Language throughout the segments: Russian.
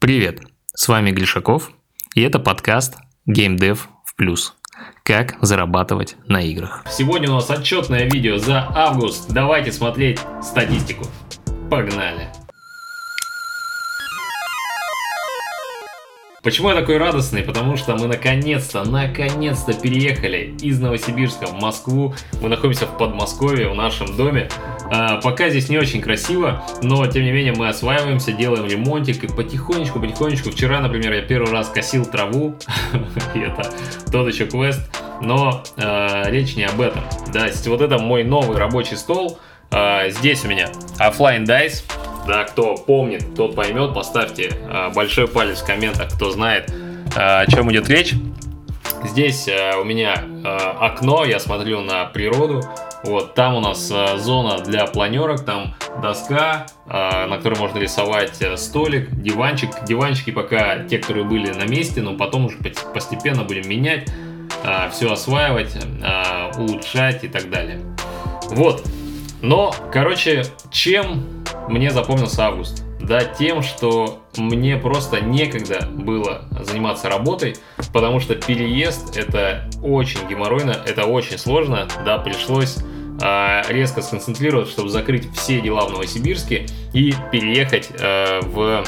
Привет, с вами Глишаков, и это подкаст Game Dev в плюс. Как зарабатывать на играх. Сегодня у нас отчетное видео за август. Давайте смотреть статистику. Погнали! Почему я такой радостный? Потому что мы наконец-то, наконец-то переехали из Новосибирска в Москву. Мы находимся в Подмосковье, в нашем доме. А, пока здесь не очень красиво, но тем не менее мы осваиваемся, делаем ремонтик и потихонечку, потихонечку. Вчера, например, я первый раз косил траву, это тот еще квест, но э, речь не об этом. Да, вот это мой новый рабочий стол. Э, здесь у меня офлайн дайс, да, кто помнит, тот поймет, поставьте э, большой палец в комментах, кто знает, э, о чем идет речь. Здесь э, у меня окно, я смотрю на природу. Вот, там у нас зона для планерок, там доска, на которой можно рисовать э, столик, диванчик. Диванчики пока те, которые были на месте, но потом уже постепенно будем менять, все осваивать, улучшать и так далее. Вот. Но, короче, чем мне запомнился август. Да, тем, что мне просто некогда было заниматься работой, потому что переезд это очень геморройно, это очень сложно, да, пришлось э, резко сконцентрироваться, чтобы закрыть все дела в Новосибирске и переехать э, в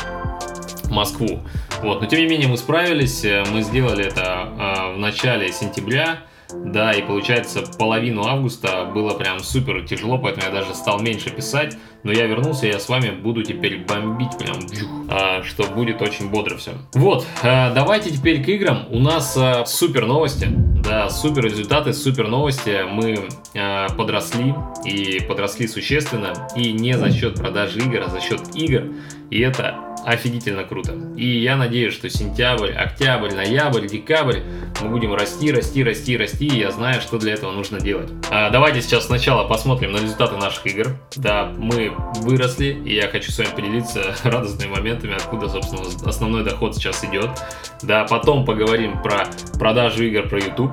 Москву. Вот, но тем не менее мы справились, мы сделали это э, в начале сентября, да, и получается половину августа было прям супер тяжело, поэтому я даже стал меньше писать. Но я вернулся, я с вами буду теперь бомбить прям, а, что будет очень бодро все. Вот, а, давайте теперь к играм. У нас а, супер новости, да, супер результаты, супер новости. Мы а, подросли и подросли существенно, и не за счет продажи игр, а за счет игр. И это офигительно круто. И я надеюсь, что сентябрь, октябрь, ноябрь, декабрь мы будем расти, расти, расти, расти, и я знаю, что для этого нужно делать. А, давайте сейчас сначала посмотрим на результаты наших игр. Да, мы выросли, и я хочу с вами поделиться радостными моментами, откуда, собственно, основной доход сейчас идет. Да, потом поговорим про продажу игр про YouTube.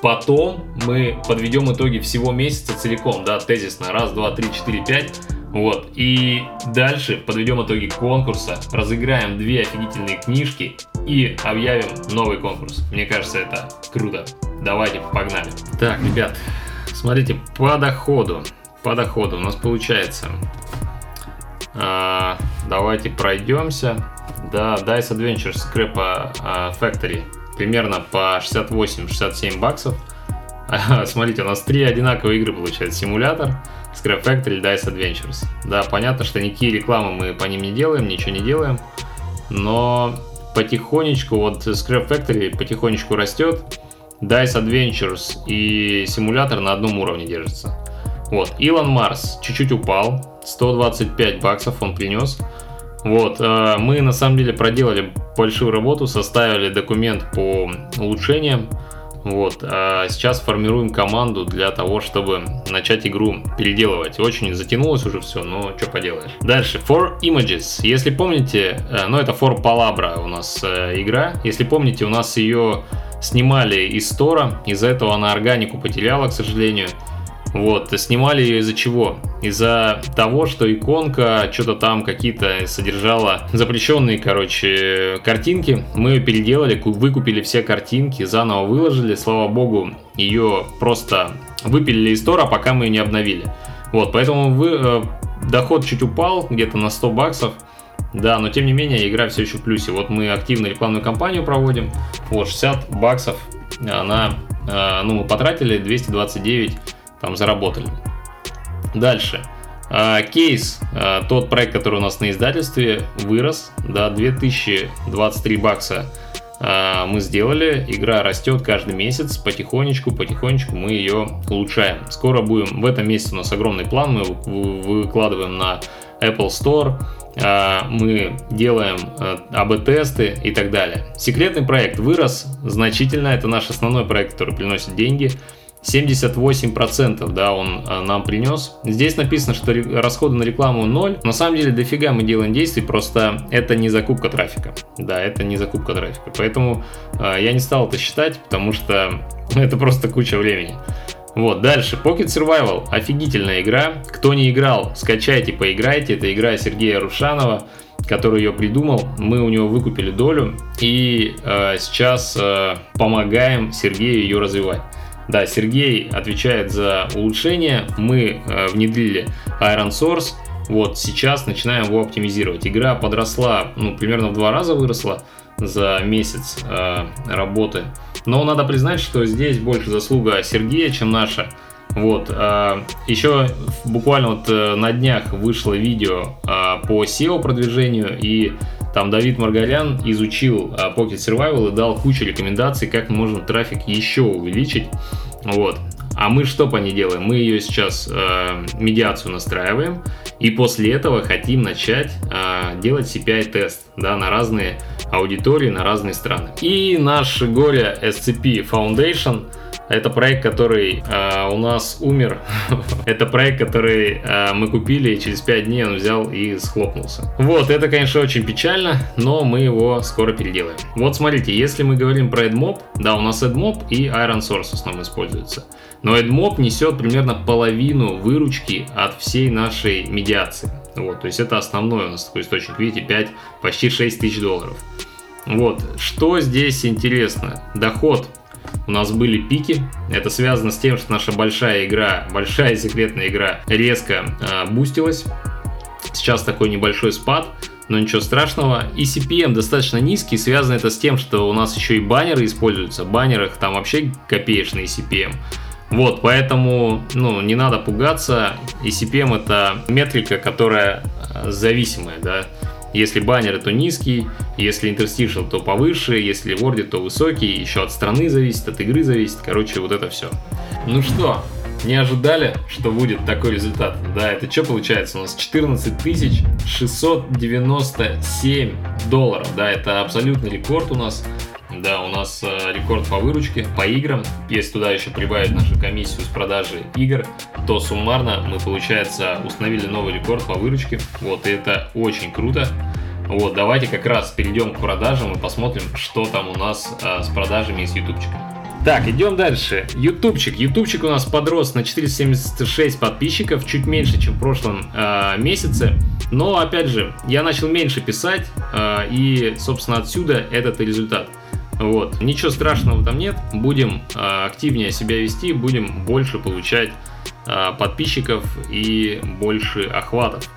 Потом мы подведем итоги всего месяца целиком, да, тезисно, раз, два, три, четыре, пять вот, и дальше подведем итоги конкурса, разыграем две офигительные книжки и объявим новый конкурс. Мне кажется, это круто. Давайте, погнали. Так, ребят, смотрите, по доходу, по доходу у нас получается, а, давайте пройдемся, да, Dice Adventures Scrap а, Factory примерно по 68-67 баксов. Смотрите, у нас три одинаковые игры получается. Симулятор, Scrap Factory, Dice Adventures. Да, понятно, что никакие рекламы мы по ним не делаем, ничего не делаем. Но потихонечку, вот Scrap Factory потихонечку растет. Dice Adventures и симулятор на одном уровне держится. Вот, Илон Марс чуть-чуть упал, 125 баксов он принес. Вот, э, мы на самом деле проделали большую работу, составили документ по улучшениям. Вот, а сейчас формируем команду для того, чтобы начать игру переделывать. Очень затянулось уже все, но что поделаешь. Дальше, For Images. Если помните, э, ну это For Palabra у нас э, игра. Если помните, у нас ее снимали из стора, из-за этого она органику потеряла, к сожалению. Вот, снимали ее из-за чего? Из-за того, что иконка что-то там какие-то содержала запрещенные, короче, картинки. Мы ее переделали, выкупили все картинки, заново выложили. Слава богу, ее просто выпилили из стора, пока мы ее не обновили. Вот, поэтому вы, э, доход чуть упал, где-то на 100 баксов. Да, но тем не менее игра все еще в плюсе. Вот мы активно рекламную кампанию проводим. Вот 60 баксов она, э, ну мы потратили 229 там заработали. Дальше. А, кейс, а, тот проект, который у нас на издательстве, вырос до 2023 бакса а, мы сделали. Игра растет каждый месяц, потихонечку, потихонечку мы ее улучшаем. Скоро будем, в этом месяце у нас огромный план, мы выкладываем на Apple Store, мы делаем АБ-тесты и так далее. Секретный проект вырос значительно, это наш основной проект, который приносит деньги. 78% да, он а, нам принес. Здесь написано, что расходы на рекламу 0. На самом деле дофига мы делаем действий, просто это не закупка трафика. Да, это не закупка трафика. Поэтому э, я не стал это считать, потому что это просто куча времени. Вот, дальше. Pocket Survival. Офигительная игра. Кто не играл, скачайте, поиграйте. Это игра Сергея Рушанова. который ее придумал. Мы у него выкупили долю и э, сейчас э, помогаем Сергею ее развивать. Да, Сергей отвечает за улучшение. Мы э, внедрили Iron Source. Вот сейчас начинаем его оптимизировать. Игра подросла, ну, примерно в два раза выросла за месяц э, работы. Но надо признать, что здесь больше заслуга Сергея, чем наша. Вот. Э, еще буквально вот э, на днях вышло видео э, по SEO продвижению, и там Давид Маргарян изучил э, Pocket Survival и дал кучу рекомендаций, как можем трафик еще увеличить. Вот. А мы что по ней делаем? Мы ее сейчас э, медиацию настраиваем, и после этого хотим начать э, делать CPI-тест да, на разные аудитории, на разные страны. И наш горе SCP Foundation – это проект, который э, у нас умер. это проект, который э, мы купили, и через 5 дней он взял и схлопнулся. Вот, это, конечно, очень печально, но мы его скоро переделаем. Вот смотрите, если мы говорим про AdMob, да, у нас AdMob и Iron Source в основном используются. Но AdMob несет примерно половину выручки от всей нашей медиации. Вот, то есть это основной у нас такой источник. Видите, 5, почти 6 тысяч долларов. Вот, что здесь интересно? Доход у нас были пики. Это связано с тем, что наша большая игра, большая секретная игра резко э, бустилась. Сейчас такой небольшой спад, но ничего страшного. И CPM достаточно низкий, связано это с тем, что у нас еще и баннеры используются. В баннерах там вообще копеечный CPM. Вот, поэтому, ну, не надо пугаться. И CPM это метрика, которая э, зависимая, да. Если баннеры, то низкий, если интерстишл, то повыше, если ворди, то высокий, еще от страны зависит, от игры зависит, короче, вот это все. Ну что, не ожидали, что будет такой результат? Да, это что получается? У нас 14 697 долларов, да, это абсолютный рекорд у нас. Да, у нас э, рекорд по выручке, по играм. Если туда еще прибавить нашу комиссию с продажи игр, то суммарно мы, получается, установили новый рекорд по выручке. Вот, и это очень круто. Вот, давайте как раз перейдем к продажам и посмотрим, что там у нас э, с продажами и с ютубчиком. Так, идем дальше. Ютубчик. Ютубчик у нас подрос на 476 подписчиков, чуть меньше, чем в прошлом э, месяце. Но, опять же, я начал меньше писать, э, и, собственно, отсюда этот результат. Вот. Ничего страшного там нет. Будем э, активнее себя вести, будем больше получать э, подписчиков и больше охватов.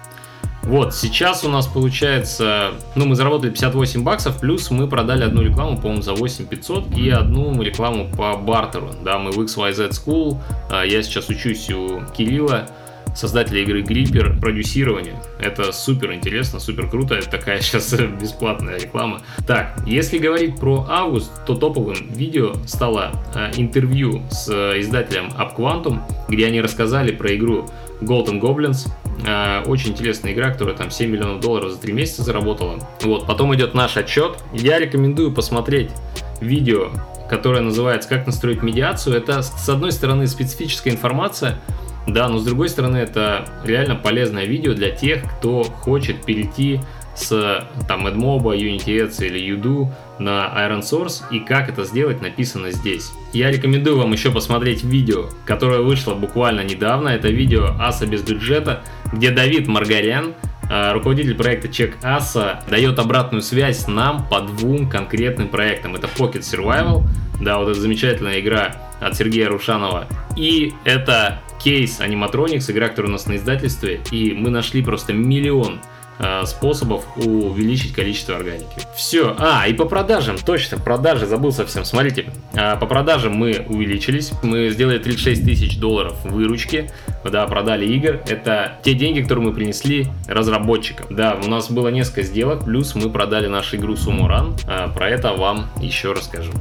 Вот, сейчас у нас получается, ну, мы заработали 58 баксов, плюс мы продали одну рекламу, по-моему, за 8500 и одну рекламу по бартеру. Да, мы в XYZ School, э, я сейчас учусь у Кирилла, создателя игры Gripper, продюсированию. Это супер интересно, супер круто. Это такая сейчас бесплатная реклама. Так, если говорить про август, то топовым видео стало э, интервью с э, издателем UpQuantum, где они рассказали про игру Golden Goblins. Э, очень интересная игра, которая там 7 миллионов долларов за 3 месяца заработала. Вот, потом идет наш отчет. Я рекомендую посмотреть видео, которое называется «Как настроить медиацию». Это, с одной стороны, специфическая информация, да, но с другой стороны, это реально полезное видео для тех, кто хочет перейти с там AdMob, UnityEds или Udo на Iron Source и как это сделать написано здесь. Я рекомендую вам еще посмотреть видео, которое вышло буквально недавно. Это видео Аса без бюджета, где Давид Маргарян, а, руководитель проекта Check Аса, дает обратную связь нам по двум конкретным проектам. Это Pocket Survival, да, вот эта замечательная игра от Сергея Рушанова, и это кейс Animatronics, игра, которая у нас на издательстве, и мы нашли просто миллион э, способов увеличить количество органики. Все. А, и по продажам, точно, продажи, забыл совсем. Смотрите, э, по продажам мы увеличились, мы сделали 36 тысяч долларов выручки, да, продали игр. Это те деньги, которые мы принесли разработчикам. Да, у нас было несколько сделок, плюс мы продали нашу игру. Э, про это вам еще расскажу.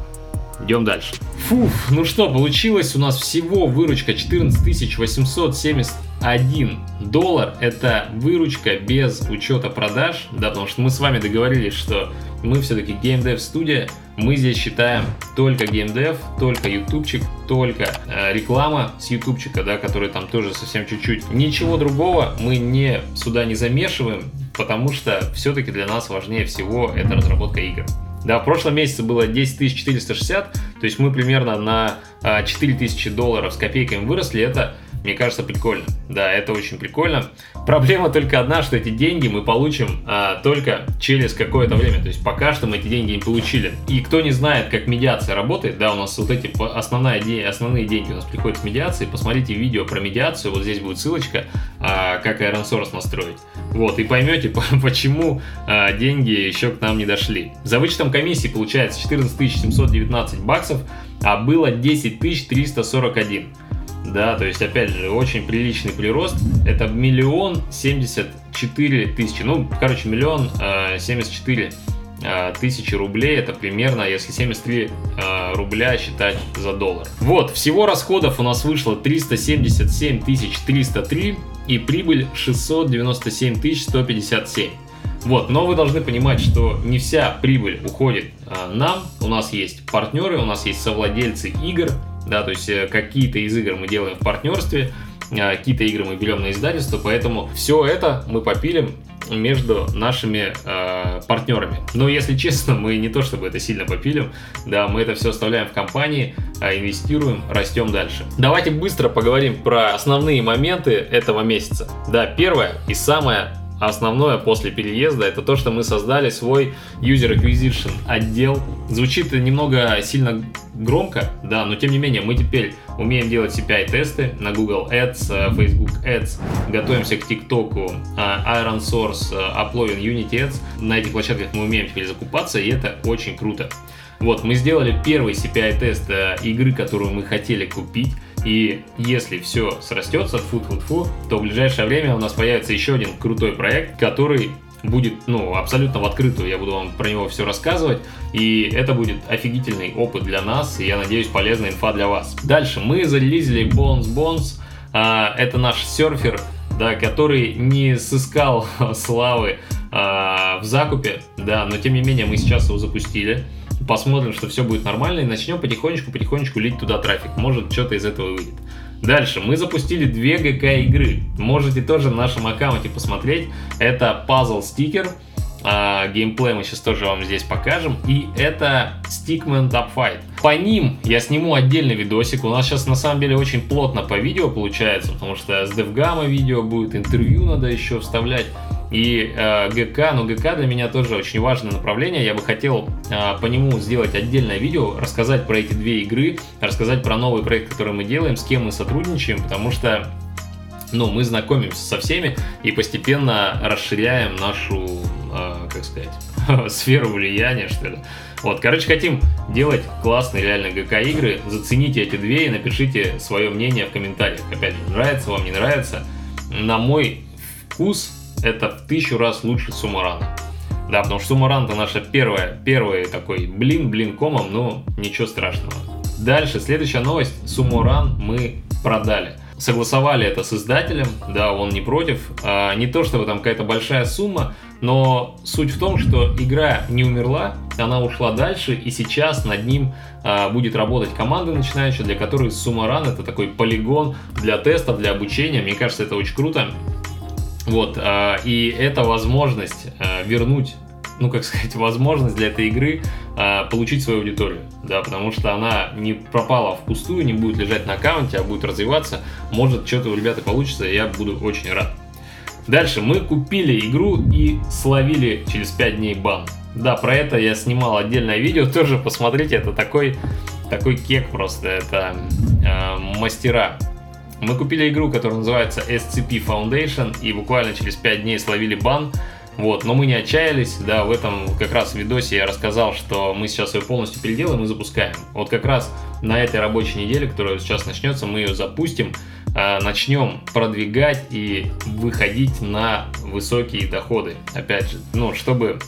Идем дальше. Фух, ну что, получилось у нас всего выручка 14 871 доллар. Это выручка без учета продаж, да, потому что мы с вами договорились, что мы все-таки геймдев студия, мы здесь считаем только геймдев, только ютубчик, только э, реклама с ютубчика, да, который там тоже совсем чуть-чуть. Ничего другого мы не сюда не замешиваем, потому что все-таки для нас важнее всего это разработка игр. Да, в прошлом месяце было 10 460, то есть мы примерно на 4000 а, долларов с копейками выросли. Это мне кажется, прикольно. Да, это очень прикольно. Проблема только одна, что эти деньги мы получим а, только через какое-то время. То есть пока что мы эти деньги не получили. И кто не знает, как медиация работает, да, у нас вот эти основная, основные деньги у нас приходят с медиации. Посмотрите видео про медиацию, вот здесь будет ссылочка, а, как Iron Source настроить. Вот, и поймете, почему а, деньги еще к нам не дошли. За вычетом комиссии получается 14 719 баксов, а было 10 341. Да, то есть, опять же, очень приличный прирост. Это миллион семьдесят четыре тысячи. Ну, короче, миллион э, семьдесят четыре э, тысячи рублей. Это примерно, если 73 э, рубля считать за доллар. Вот, всего расходов у нас вышло 377 303 и прибыль 697 157. Вот, но вы должны понимать, что не вся прибыль уходит а, нам. У нас есть партнеры, у нас есть совладельцы игр, да, то есть э, какие-то из игр мы делаем в партнерстве, а, какие-то игры мы берем на издательство, поэтому все это мы попилим между нашими э, партнерами. Но если честно, мы не то чтобы это сильно попилим, да, мы это все оставляем в компании, э, инвестируем, растем дальше. Давайте быстро поговорим про основные моменты этого месяца. Да, первое и самое основное после переезда это то, что мы создали свой User Acquisition отдел. Звучит немного сильно громко, да, но тем не менее мы теперь умеем делать CPI-тесты на Google Ads, э, Facebook Ads, готовимся к TikTok, э, Iron Source, э, Uploading Unity Ads. На этих площадках мы умеем теперь закупаться, и это очень круто. Вот, мы сделали первый CPI-тест игры, которую мы хотели купить. И если все срастется, фу фу фу то в ближайшее время у нас появится еще один крутой проект, который будет, ну, абсолютно в открытую, я буду вам про него все рассказывать, и это будет офигительный опыт для нас, и я надеюсь, полезная инфа для вас. Дальше, мы зарелизили Bones Bones, а, это наш серфер, да, который не сыскал славы а, в закупе, да, но тем не менее мы сейчас его запустили, посмотрим, что все будет нормально, и начнем потихонечку-потихонечку лить туда трафик. Может, что-то из этого выйдет. Дальше, мы запустили две ГК игры. Можете тоже на нашем аккаунте посмотреть. Это Puzzle Sticker, а, геймплей мы сейчас тоже вам здесь покажем. И это Stickman Top Fight. По ним я сниму отдельный видосик. У нас сейчас на самом деле очень плотно по видео получается, потому что с DevGamma видео будет, интервью надо еще вставлять и э, ГК, но ГК для меня тоже очень важное направление. Я бы хотел э, по нему сделать отдельное видео, рассказать про эти две игры, рассказать про новый проект, который мы делаем, с кем мы сотрудничаем, потому что ну, мы знакомимся со всеми и постепенно расширяем нашу, э, как сказать, сферу влияния, что ли. Вот, короче, хотим делать классные реально ГК игры. Зацените эти две и напишите свое мнение в комментариях. Опять же, нравится вам, не нравится. На мой вкус это в тысячу раз лучше Сумарана. Да, потому что Сумаран это наша первая, первый такой блин, блин комом, но ничего страшного. Дальше, следующая новость. Сумуран мы продали. Согласовали это с издателем, да, он не против. А, не то, чтобы там какая-то большая сумма, но суть в том, что игра не умерла, она ушла дальше, и сейчас над ним а, будет работать команда начинающая, для которой Сумаран это такой полигон для теста, для обучения. Мне кажется, это очень круто. Вот, а, и это возможность а, вернуть ну, как сказать, возможность для этой игры э, получить свою аудиторию, да, потому что она не пропала впустую, не будет лежать на аккаунте, а будет развиваться. Может, что-то у ребят получится, и я буду очень рад. Дальше, мы купили игру и словили через 5 дней бан. Да, про это я снимал отдельное видео, тоже посмотрите, это такой, такой кек просто, это э, мастера мы купили игру, которая называется SCP Foundation, и буквально через 5 дней словили бан. Вот, но мы не отчаялись, да, в этом как раз видосе я рассказал, что мы сейчас ее полностью переделаем и запускаем. Вот как раз на этой рабочей неделе, которая сейчас начнется, мы ее запустим, э, начнем продвигать и выходить на высокие доходы. Опять же, ну, чтобы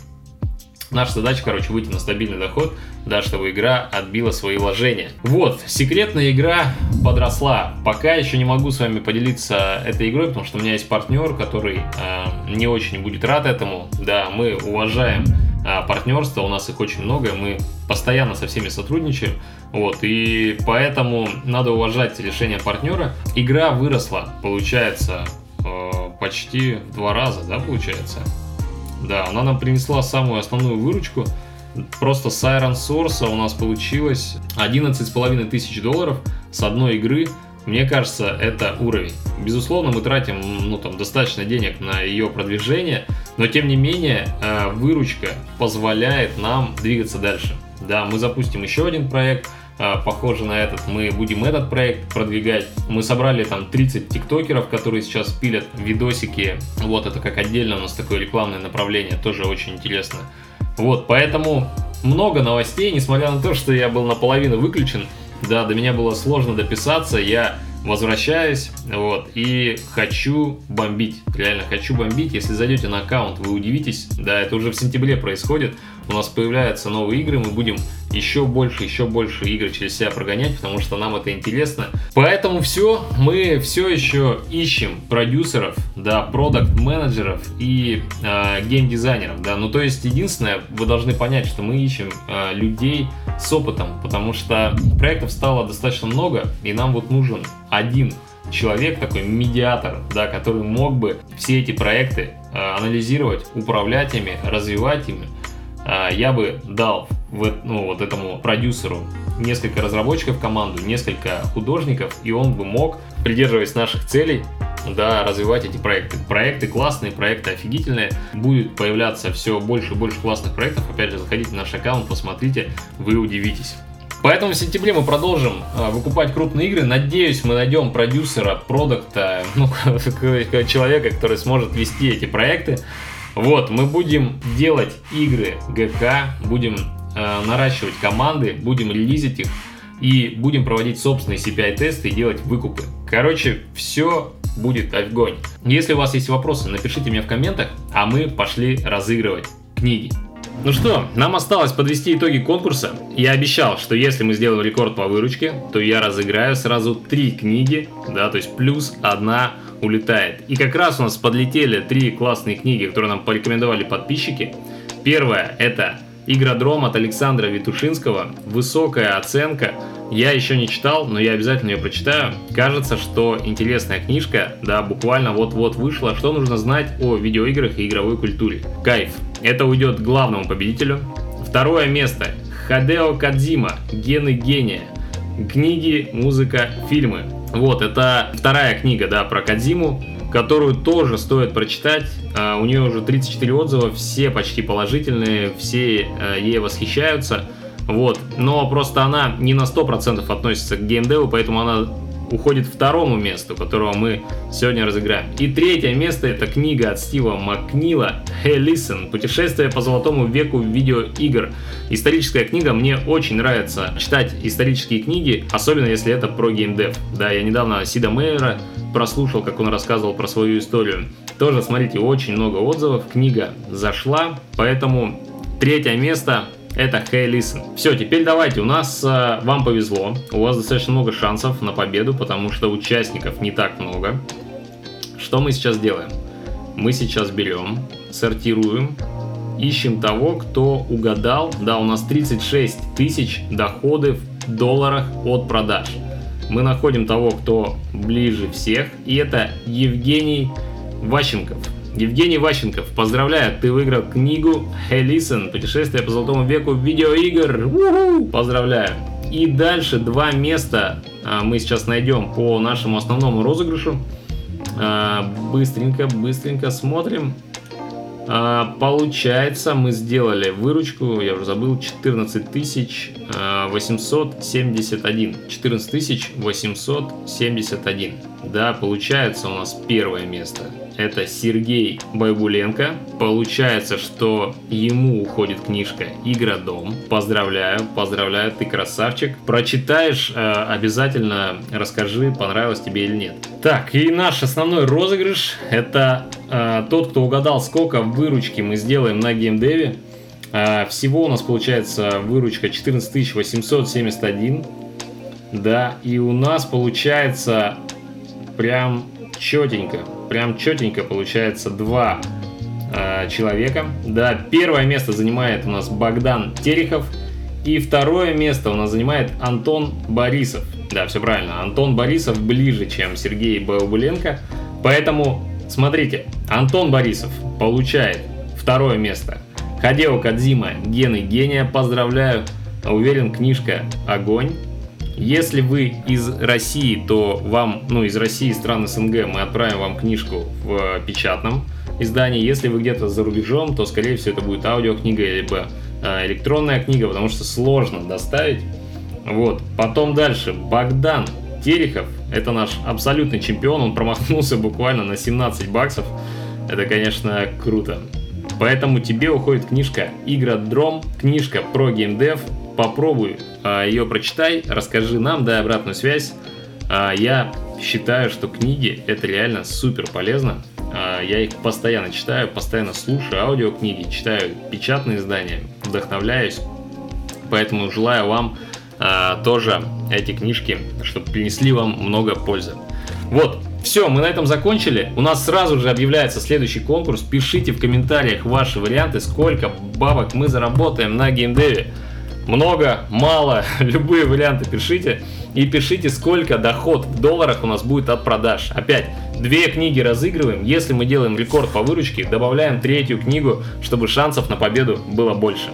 Наша задача, короче, выйти на стабильный доход, да, чтобы игра отбила свои вложения. Вот, секретная игра подросла. Пока еще не могу с вами поделиться этой игрой, потому что у меня есть партнер, который э, не очень будет рад этому. Да, мы уважаем э, партнерство, у нас их очень много, мы постоянно со всеми сотрудничаем. Вот, и поэтому надо уважать решение партнера. Игра выросла, получается, э, почти в два раза, да, получается? Да, она нам принесла самую основную выручку. Просто с Iron Source у нас получилось 11,5 тысяч долларов с одной игры. мне кажется, это уровень. Безусловно, мы тратим ну, там, достаточно денег на ее продвижение, но тем не менее э, выручка позволяет нам двигаться дальше. Да, мы запустим еще один проект, э, похожий на этот, мы будем этот проект продвигать. Мы собрали там 30 тиктокеров, которые сейчас пилят видосики. Вот это как отдельно у нас такое рекламное направление, тоже очень интересно. Вот, поэтому много новостей, несмотря на то, что я был наполовину выключен. Да, до меня было сложно дописаться, я возвращаюсь, вот, и хочу бомбить, реально хочу бомбить, если зайдете на аккаунт, вы удивитесь, да, это уже в сентябре происходит, у нас появляются новые игры, мы будем еще больше, еще больше игр через себя прогонять, потому что нам это интересно. Поэтому все, мы все еще ищем продюсеров, да, продукт-менеджеров и э, гейм-дизайнеров, да. Ну, то есть, единственное, вы должны понять, что мы ищем э, людей с опытом, потому что проектов стало достаточно много, и нам вот нужен один человек, такой медиатор, да, который мог бы все эти проекты э, анализировать, управлять ими, развивать ими, а, я бы дал в, ну, вот этому продюсеру несколько разработчиков команду, несколько художников, и он бы мог, придерживаясь наших целей, да, развивать эти проекты. Проекты классные, проекты офигительные. Будет появляться все больше и больше классных проектов. Опять же, заходите в наш аккаунт, посмотрите, вы удивитесь. Поэтому в сентябре мы продолжим э, выкупать крупные игры. Надеюсь, мы найдем продюсера, продукта, ну, человека, который сможет вести эти проекты. Вот, мы будем делать игры ГК, будем э, наращивать команды, будем релизить их и будем проводить собственные CPI-тесты и делать выкупы. Короче, все будет огонь. Если у вас есть вопросы, напишите мне в комментах, а мы пошли разыгрывать книги. Ну что, нам осталось подвести итоги конкурса. Я обещал, что если мы сделаем рекорд по выручке, то я разыграю сразу три книги, да, то есть плюс одна улетает. И как раз у нас подлетели три классные книги, которые нам порекомендовали подписчики. Первая это Игродром от Александра Витушинского. Высокая оценка. Я еще не читал, но я обязательно ее прочитаю. Кажется, что интересная книжка, да, буквально вот-вот вышла. Что нужно знать о видеоиграх и игровой культуре? Кайф. Это уйдет главному победителю. Второе место. Хадео Кадзима. Гены гения. Книги, музыка, фильмы. Вот, это вторая книга, да, про Кадзиму, которую тоже стоит прочитать. Uh, у нее уже 34 отзыва, все почти положительные, все uh, ей восхищаются. Вот, но просто она не на 100% относится к геймдеву, поэтому она уходит второму месту, которого мы сегодня разыграем. И третье место это книга от Стива Макнила «Hey Listen. Путешествие по золотому веку видеоигр». Историческая книга, мне очень нравится читать исторические книги, особенно если это про геймдев. Да, я недавно Сида Мейера прослушал, как он рассказывал про свою историю. Тоже, смотрите, очень много отзывов, книга зашла, поэтому третье место это Hey Listen. Все, теперь давайте, у нас э, вам повезло, у вас достаточно много шансов на победу, потому что участников не так много. Что мы сейчас делаем? Мы сейчас берем, сортируем, ищем того, кто угадал. Да, у нас 36 тысяч доходы в долларах от продаж. Мы находим того, кто ближе всех, и это Евгений Ващенков. Евгений Ващенков, поздравляю, ты выиграл книгу Hey Listen, путешествие по золотому веку видеоигр. У-ху! Поздравляю. И дальше два места а, мы сейчас найдем по нашему основному розыгрышу. А, быстренько, быстренько смотрим. А, получается, мы сделали выручку, я уже забыл, 14 тысяч 871. 14 тысяч 871. Да, получается у нас первое место это Сергей Байбуленко. Получается, что ему уходит книжка «Игродом». Поздравляю, поздравляю, ты красавчик. Прочитаешь, э, обязательно расскажи, понравилось тебе или нет. Так, и наш основной розыгрыш – это э, тот, кто угадал, сколько выручки мы сделаем на геймдеве. Э, всего у нас получается выручка 14 871. Да, и у нас получается прям четенько прям четенько получается два э, человека. Да, первое место занимает у нас Богдан Терехов. И второе место у нас занимает Антон Борисов. Да, все правильно. Антон Борисов ближе, чем Сергей Баубуленко. Поэтому, смотрите, Антон Борисов получает второе место. Хадео Кадзима, Гены Гения, поздравляю. Уверен, книжка огонь. Если вы из России, то вам, ну, из России, стран СНГ, мы отправим вам книжку в печатном издании. Если вы где-то за рубежом, то, скорее всего, это будет аудиокнига, либо э, электронная книга, потому что сложно доставить. Вот. Потом дальше. Богдан Терехов. Это наш абсолютный чемпион. Он промахнулся буквально на 17 баксов. Это, конечно, круто. Поэтому тебе уходит книжка Игродром, книжка про геймдев. Попробуй а, ее прочитай, расскажи нам, дай обратную связь. А, я считаю, что книги это реально супер полезно. А, я их постоянно читаю, постоянно слушаю аудиокниги, читаю печатные издания, вдохновляюсь. Поэтому желаю вам тоже эти книжки, чтобы принесли вам много пользы. Вот, все, мы на этом закончили. У нас сразу же объявляется следующий конкурс. Пишите в комментариях ваши варианты, сколько бабок мы заработаем на геймдеве. Много, мало, любые варианты пишите. И пишите, сколько доход в долларах у нас будет от продаж. Опять, две книги разыгрываем. Если мы делаем рекорд по выручке, добавляем третью книгу, чтобы шансов на победу было больше.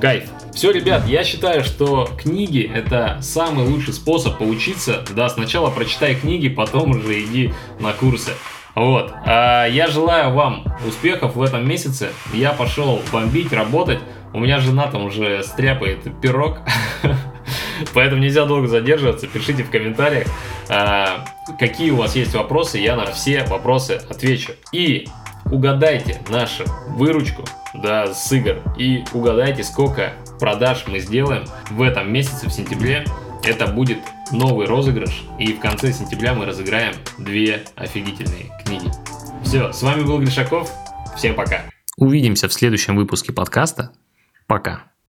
Кайф. Все, ребят, я считаю, что книги это самый лучший способ поучиться. Да, сначала прочитай книги, потом уже иди на курсы. Вот. А я желаю вам успехов в этом месяце. Я пошел бомбить, работать. У меня жена там уже стряпает пирог. Поэтому нельзя долго задерживаться. Пишите в комментариях, а, какие у вас есть вопросы. Я на все вопросы отвечу. И угадайте нашу выручку да, с игр и угадайте, сколько продаж мы сделаем в этом месяце, в сентябре. Это будет новый розыгрыш, и в конце сентября мы разыграем две офигительные книги. Все, с вами был Гришаков, всем пока. Увидимся в следующем выпуске подкаста. Пока.